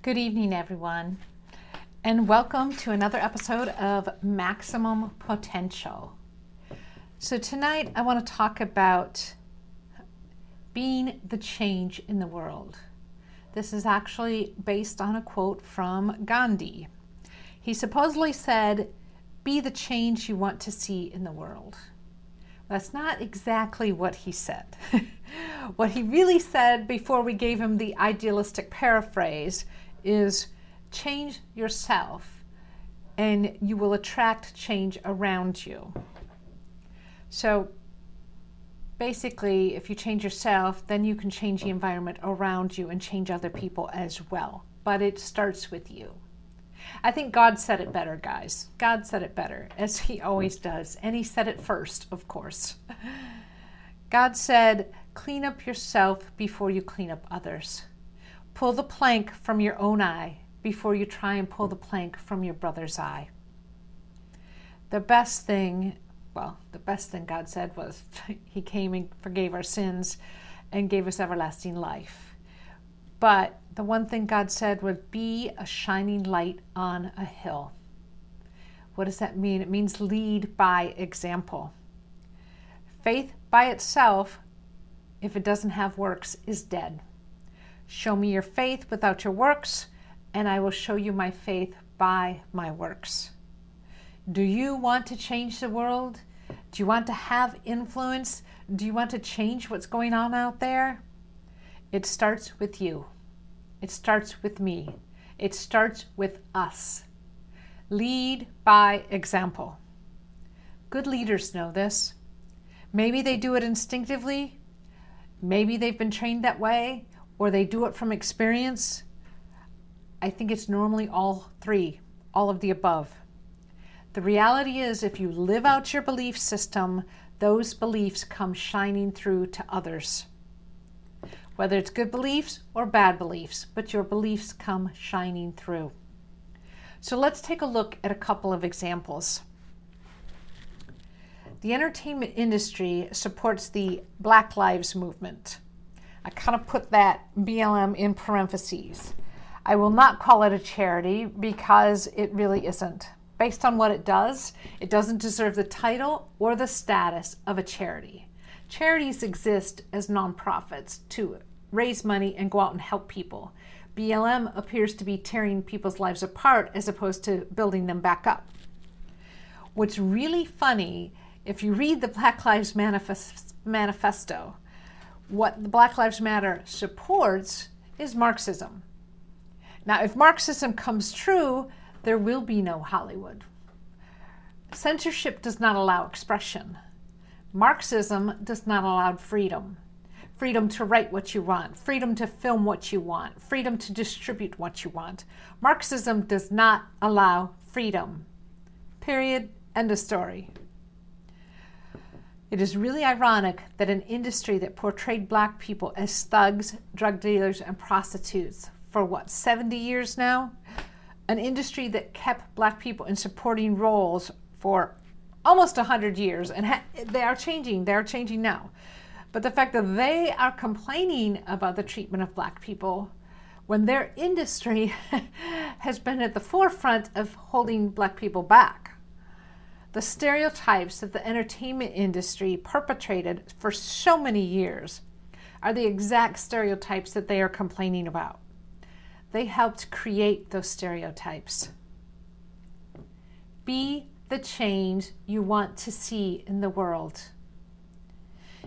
Good evening, everyone, and welcome to another episode of Maximum Potential. So, tonight I want to talk about being the change in the world. This is actually based on a quote from Gandhi. He supposedly said, Be the change you want to see in the world. That's not exactly what he said. what he really said before we gave him the idealistic paraphrase is change yourself and you will attract change around you. So basically, if you change yourself, then you can change the environment around you and change other people as well. But it starts with you. I think God said it better, guys. God said it better, as He always does. And He said it first, of course. God said, Clean up yourself before you clean up others. Pull the plank from your own eye before you try and pull the plank from your brother's eye. The best thing, well, the best thing God said was He came and forgave our sins and gave us everlasting life. But the one thing God said would be a shining light on a hill. What does that mean? It means lead by example. Faith by itself, if it doesn't have works, is dead. Show me your faith without your works, and I will show you my faith by my works. Do you want to change the world? Do you want to have influence? Do you want to change what's going on out there? It starts with you. It starts with me. It starts with us. Lead by example. Good leaders know this. Maybe they do it instinctively. Maybe they've been trained that way, or they do it from experience, I think it's normally all three, all of the above. The reality is, if you live out your belief system, those beliefs come shining through to others. Whether it's good beliefs or bad beliefs, but your beliefs come shining through. So let's take a look at a couple of examples. The entertainment industry supports the Black Lives Movement. I kind of put that BLM in parentheses. I will not call it a charity because it really isn't. Based on what it does, it doesn't deserve the title or the status of a charity. Charities exist as nonprofits to raise money and go out and help people. BLM appears to be tearing people's lives apart as opposed to building them back up. What's really funny, if you read the Black Lives Manifesto, what the Black Lives Matter supports is Marxism. Now, if Marxism comes true, there will be no Hollywood. Censorship does not allow expression. Marxism does not allow freedom freedom to write what you want, freedom to film what you want, freedom to distribute what you want. Marxism does not allow freedom. Period. End of story. It is really ironic that an industry that portrayed black people as thugs, drug dealers, and prostitutes for what, 70 years now? An industry that kept black people in supporting roles for almost 100 years, and ha- they are changing, they are changing now. But the fact that they are complaining about the treatment of black people when their industry has been at the forefront of holding black people back the stereotypes that the entertainment industry perpetrated for so many years are the exact stereotypes that they are complaining about. They helped create those stereotypes. Be the change you want to see in the world.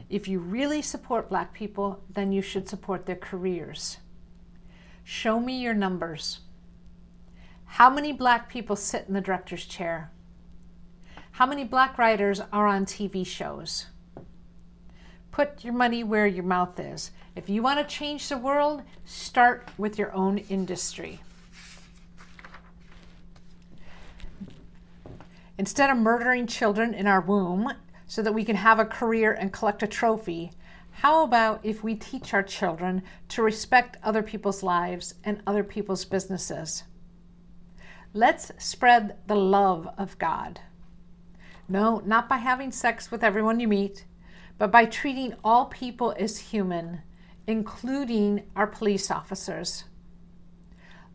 If you really support black people, then you should support their careers. Show me your numbers. How many black people sit in the director's chair? How many black writers are on TV shows? Put your money where your mouth is. If you want to change the world, start with your own industry. Instead of murdering children in our womb so that we can have a career and collect a trophy, how about if we teach our children to respect other people's lives and other people's businesses? Let's spread the love of God. No, not by having sex with everyone you meet, but by treating all people as human, including our police officers.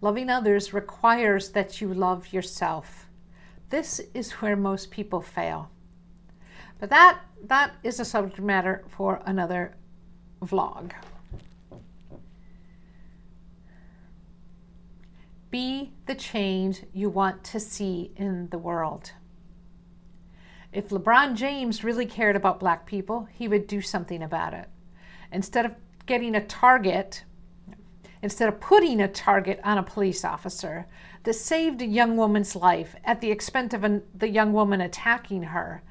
Loving others requires that you love yourself. This is where most people fail. But that that is a subject matter for another vlog. Be the change you want to see in the world. If LeBron James really cared about black people, he would do something about it. Instead of getting a target, instead of putting a target on a police officer that saved a young woman's life at the expense of an, the young woman attacking her,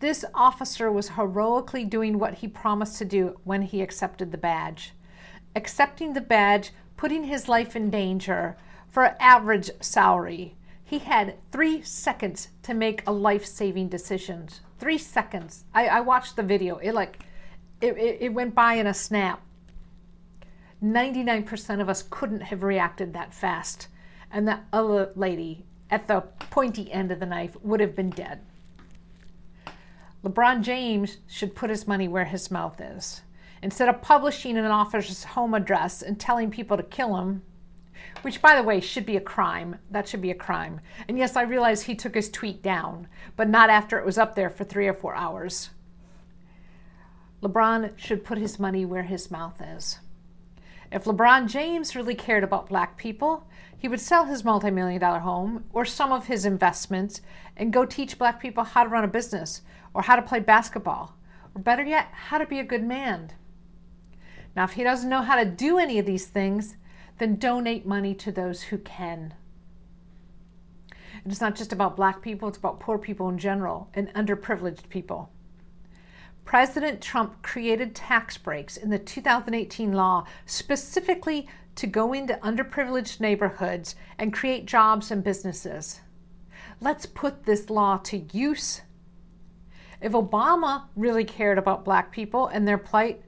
this officer was heroically doing what he promised to do when he accepted the badge. Accepting the badge, putting his life in danger for average salary he had three seconds to make a life-saving decision. Three seconds. I, I watched the video. It like it, it, it went by in a snap. 99% of us couldn't have reacted that fast. And that other lady at the pointy end of the knife would have been dead. LeBron James should put his money where his mouth is. Instead of publishing an officer's home address and telling people to kill him, which, by the way, should be a crime. That should be a crime. And yes, I realize he took his tweet down, but not after it was up there for three or four hours. LeBron should put his money where his mouth is. If LeBron James really cared about black people, he would sell his multi million dollar home or some of his investments and go teach black people how to run a business or how to play basketball, or better yet, how to be a good man. Now, if he doesn't know how to do any of these things, then donate money to those who can. And it's not just about black people, it's about poor people in general and underprivileged people. President Trump created tax breaks in the 2018 law specifically to go into underprivileged neighborhoods and create jobs and businesses. Let's put this law to use. If Obama really cared about black people and their plight,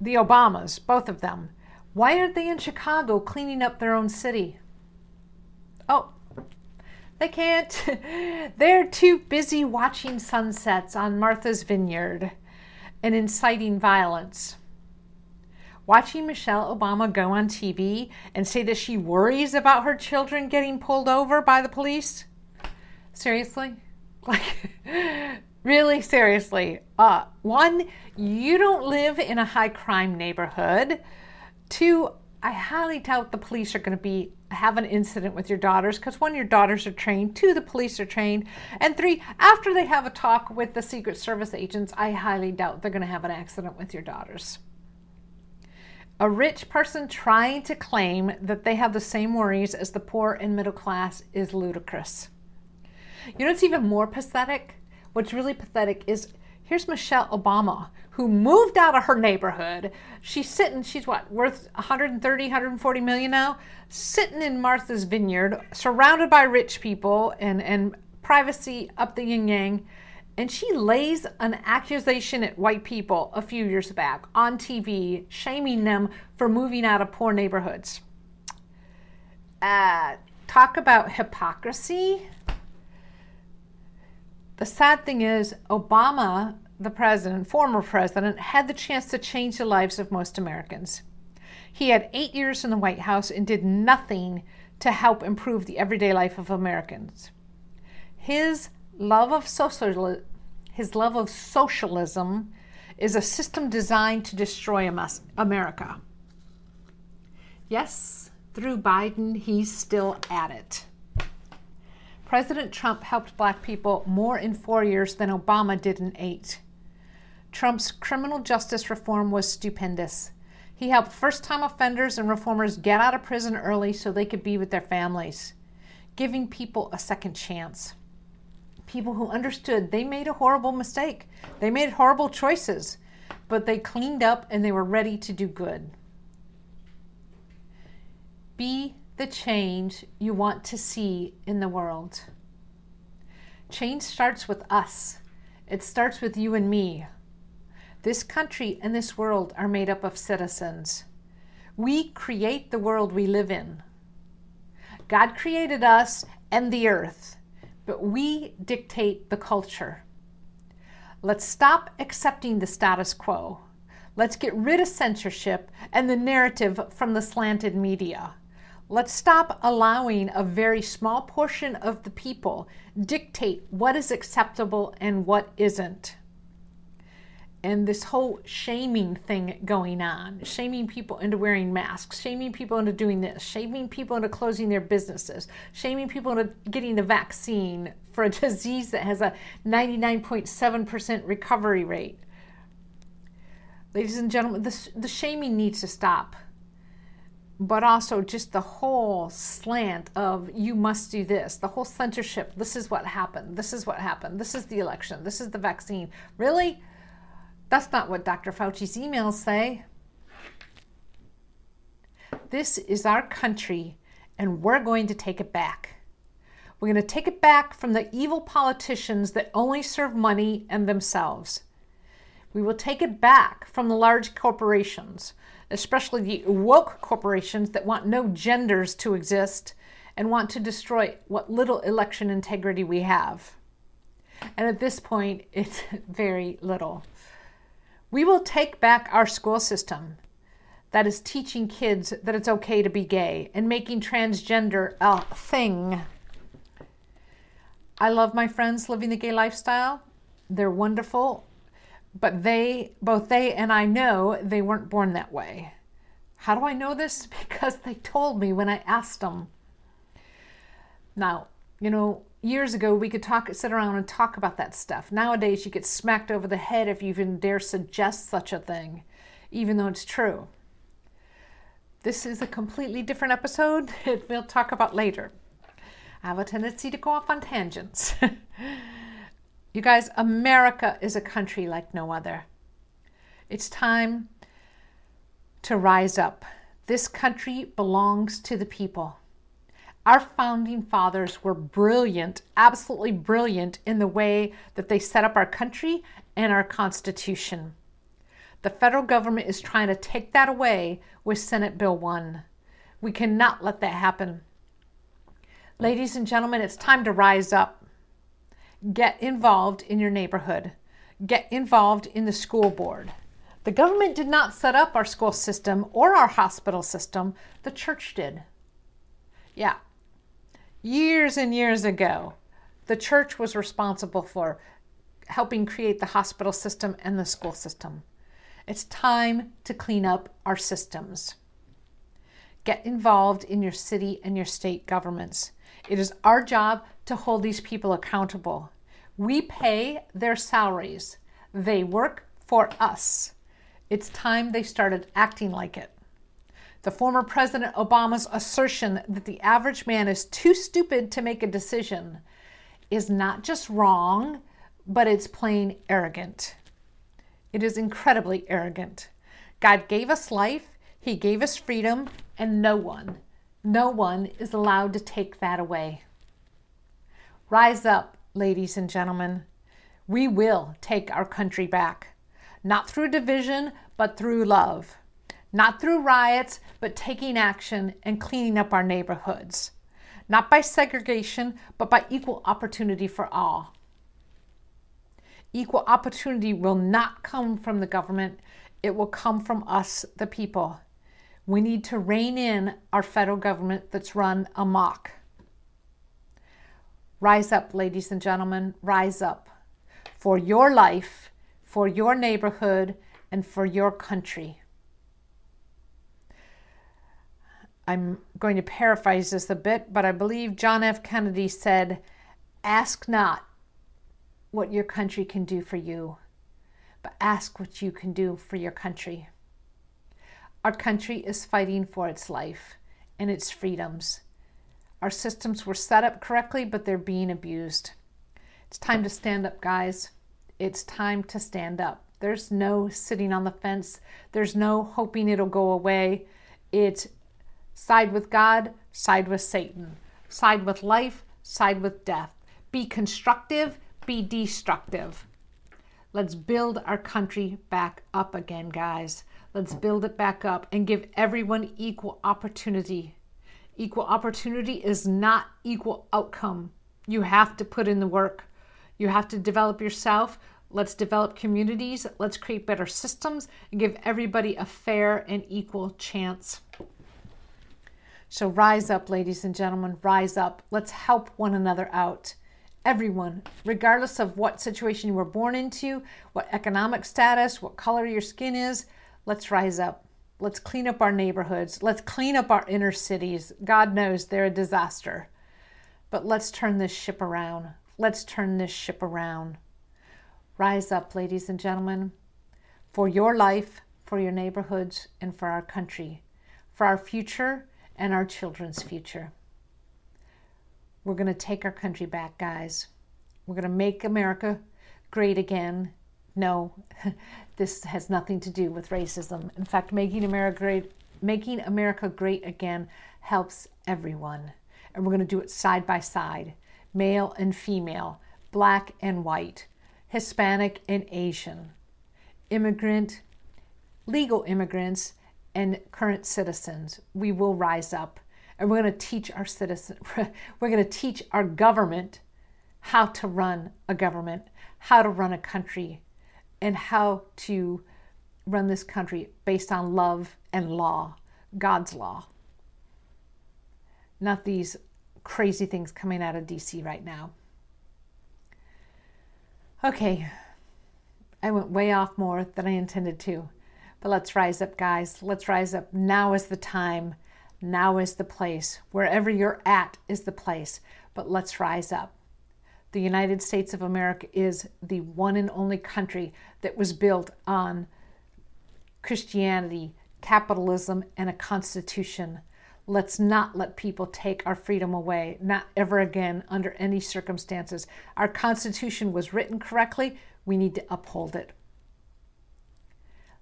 the Obamas, both of them, why aren't they in Chicago cleaning up their own city? Oh, they can't. They're too busy watching sunsets on Martha's Vineyard and inciting violence. Watching Michelle Obama go on TV and say that she worries about her children getting pulled over by the police? Seriously? Like, really seriously. Uh, one, you don't live in a high crime neighborhood. Two, I highly doubt the police are going to be have an incident with your daughters because one, your daughters are trained. Two, the police are trained. And three, after they have a talk with the Secret Service agents, I highly doubt they're going to have an accident with your daughters. A rich person trying to claim that they have the same worries as the poor and middle class is ludicrous. You know what's even more pathetic? What's really pathetic is here's Michelle Obama, who moved out of her neighborhood. She's sitting, she's what, worth 130, 140 million now? Sitting in Martha's Vineyard, surrounded by rich people and, and privacy up the yin yang. And she lays an accusation at white people a few years back on TV, shaming them for moving out of poor neighborhoods. Uh, talk about hypocrisy. The sad thing is, Obama, the president, former president, had the chance to change the lives of most Americans. He had eight years in the White House and did nothing to help improve the everyday life of Americans. His love of social, his love of socialism is a system designed to destroy America. Yes, through Biden, he's still at it. President Trump helped black people more in four years than Obama did in eight. Trump's criminal justice reform was stupendous. He helped first time offenders and reformers get out of prison early so they could be with their families, giving people a second chance. People who understood they made a horrible mistake, they made horrible choices, but they cleaned up and they were ready to do good. Be the change you want to see in the world. Change starts with us, it starts with you and me. This country and this world are made up of citizens. We create the world we live in. God created us and the earth, but we dictate the culture. Let's stop accepting the status quo. Let's get rid of censorship and the narrative from the slanted media. Let's stop allowing a very small portion of the people dictate what is acceptable and what isn't. And this whole shaming thing going on, shaming people into wearing masks, shaming people into doing this, shaming people into closing their businesses, shaming people into getting the vaccine for a disease that has a 99.7% recovery rate. Ladies and gentlemen, this, the shaming needs to stop but also just the whole slant of you must do this, the whole censorship. This is what happened. This is what happened. This is the election. This is the vaccine. Really? That's not what Dr. Fauci's emails say. This is our country, and we're going to take it back. We're going to take it back from the evil politicians that only serve money and themselves. We will take it back from the large corporations especially the woke corporations that want no genders to exist and want to destroy what little election integrity we have. And at this point, it's very little. We will take back our school system that is teaching kids that it's okay to be gay and making transgender a thing. I love my friends living the gay lifestyle. They're wonderful but they both they and I know they weren't born that way. How do I know this? Because they told me when I asked them. Now, you know, years ago we could talk sit around and talk about that stuff. Nowadays you get smacked over the head if you even dare suggest such a thing, even though it's true. This is a completely different episode that we'll talk about later. I have a tendency to go off on tangents. You guys, America is a country like no other. It's time to rise up. This country belongs to the people. Our founding fathers were brilliant, absolutely brilliant in the way that they set up our country and our Constitution. The federal government is trying to take that away with Senate Bill 1. We cannot let that happen. Ladies and gentlemen, it's time to rise up. Get involved in your neighborhood. Get involved in the school board. The government did not set up our school system or our hospital system, the church did. Yeah. Years and years ago, the church was responsible for helping create the hospital system and the school system. It's time to clean up our systems. Get involved in your city and your state governments. It is our job to hold these people accountable. We pay their salaries, they work for us. It's time they started acting like it. The former President Obama's assertion that the average man is too stupid to make a decision is not just wrong, but it's plain arrogant. It is incredibly arrogant. God gave us life, He gave us freedom, and no one, no one is allowed to take that away. Rise up, ladies and gentlemen. We will take our country back, not through division, but through love. Not through riots, but taking action and cleaning up our neighborhoods. Not by segregation, but by equal opportunity for all. Equal opportunity will not come from the government, it will come from us, the people. We need to rein in our federal government that's run amok. Rise up, ladies and gentlemen, rise up for your life, for your neighborhood, and for your country. I'm going to paraphrase this a bit, but I believe John F. Kennedy said, Ask not what your country can do for you, but ask what you can do for your country. Our country is fighting for its life and its freedoms our systems were set up correctly, but they're being abused. It's time to stand up, guys. It's time to stand up. There's no sitting on the fence, there's no hoping it'll go away. It's side with God, side with Satan, side with life, side with death. Be constructive, be destructive. Let's build our country back up again, guys. Let's build it back up and give everyone equal opportunity Equal opportunity is not equal outcome. You have to put in the work. You have to develop yourself. Let's develop communities. Let's create better systems and give everybody a fair and equal chance. So rise up, ladies and gentlemen, rise up. Let's help one another out. Everyone, regardless of what situation you were born into, what economic status, what color your skin is, let's rise up. Let's clean up our neighborhoods. Let's clean up our inner cities. God knows they're a disaster. But let's turn this ship around. Let's turn this ship around. Rise up, ladies and gentlemen, for your life, for your neighborhoods, and for our country, for our future and our children's future. We're going to take our country back, guys. We're going to make America great again. No, this has nothing to do with racism. In fact, making America great, making America great again helps everyone. And we're going to do it side by side, male and female, black and white, Hispanic and Asian, immigrant, legal immigrants, and current citizens. We will rise up and we're going to teach our citizens, we're going to teach our government how to run a government, how to run a country, and how to run this country based on love and law, God's law. Not these crazy things coming out of DC right now. Okay, I went way off more than I intended to. But let's rise up, guys. Let's rise up. Now is the time. Now is the place. Wherever you're at is the place. But let's rise up. The United States of America is the one and only country that was built on Christianity, capitalism, and a constitution. Let's not let people take our freedom away, not ever again under any circumstances. Our Constitution was written correctly. We need to uphold it.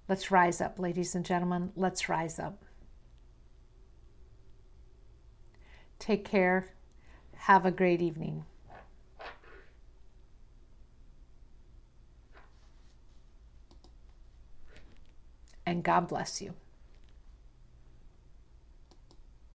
Let's rise up, ladies and gentlemen. Let's rise up. Take care. Have a great evening. And God bless you.